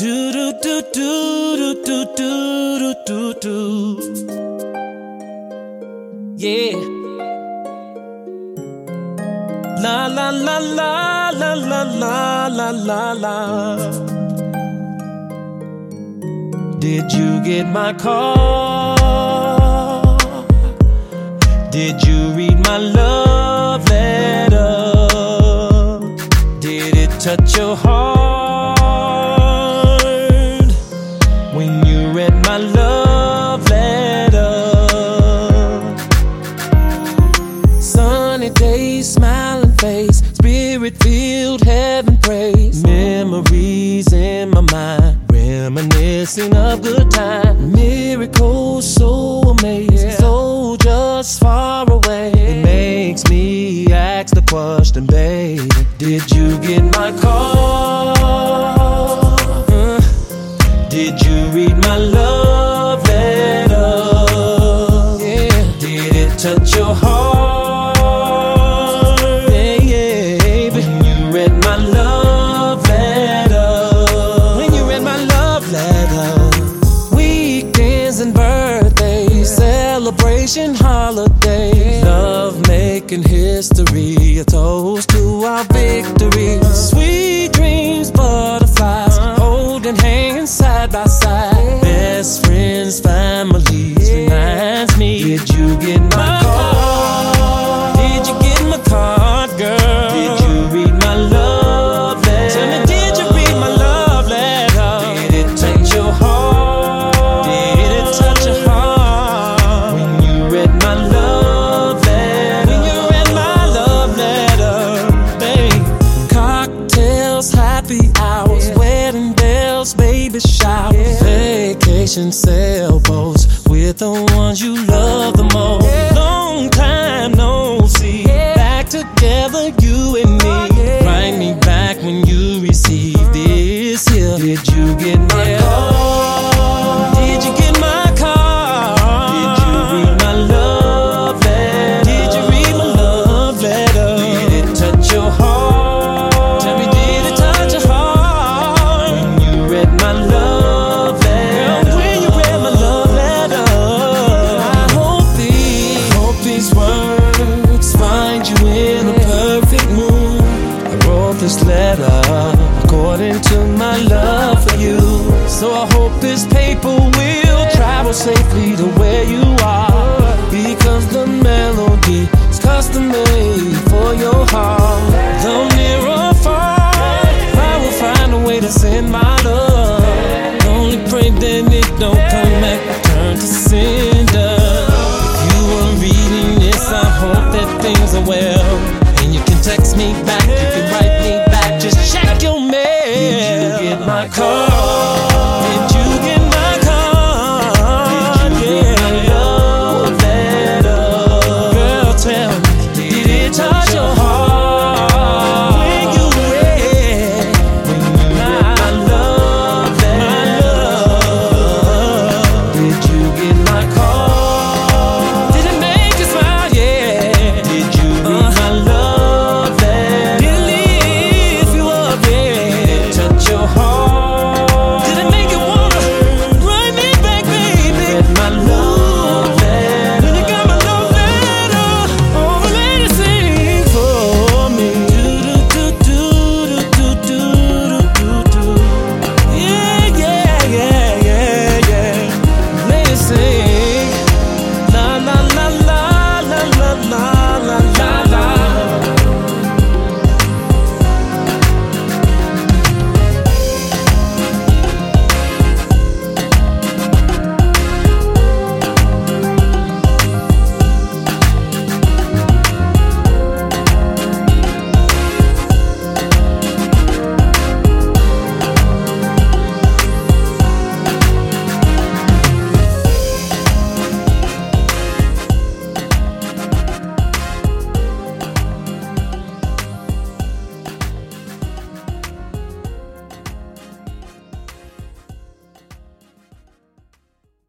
Do do do do do do do do do do. Yeah. La la la la la la la la la la. Did you get my call? Did you read my love letter? Did it touch your heart Memories in my mind, reminiscing of good times. Miracles so amazing, so just far away. It makes me ask the question, baby, did you get my call? Uh, did you read my love letter? Yeah. Did it touch your heart? Yeah, yeah. When you read my celebration holidays. Love making history, a toast to our victory. Sweet dreams, butterflies, holding hands vacation sailboats with the ones you love the most. Long time no see, back together, you and me. Oh, Write me back when you receive this here. Did you get my letter according to my love for you. So I hope this paper will travel safely to where you are. Because the melody is custom made for your heart. Though near or far, I will find a way to send my love. Only pray that it don't come back, turn to cinder. If you are reading this, I hope that things are well. And you can text me back,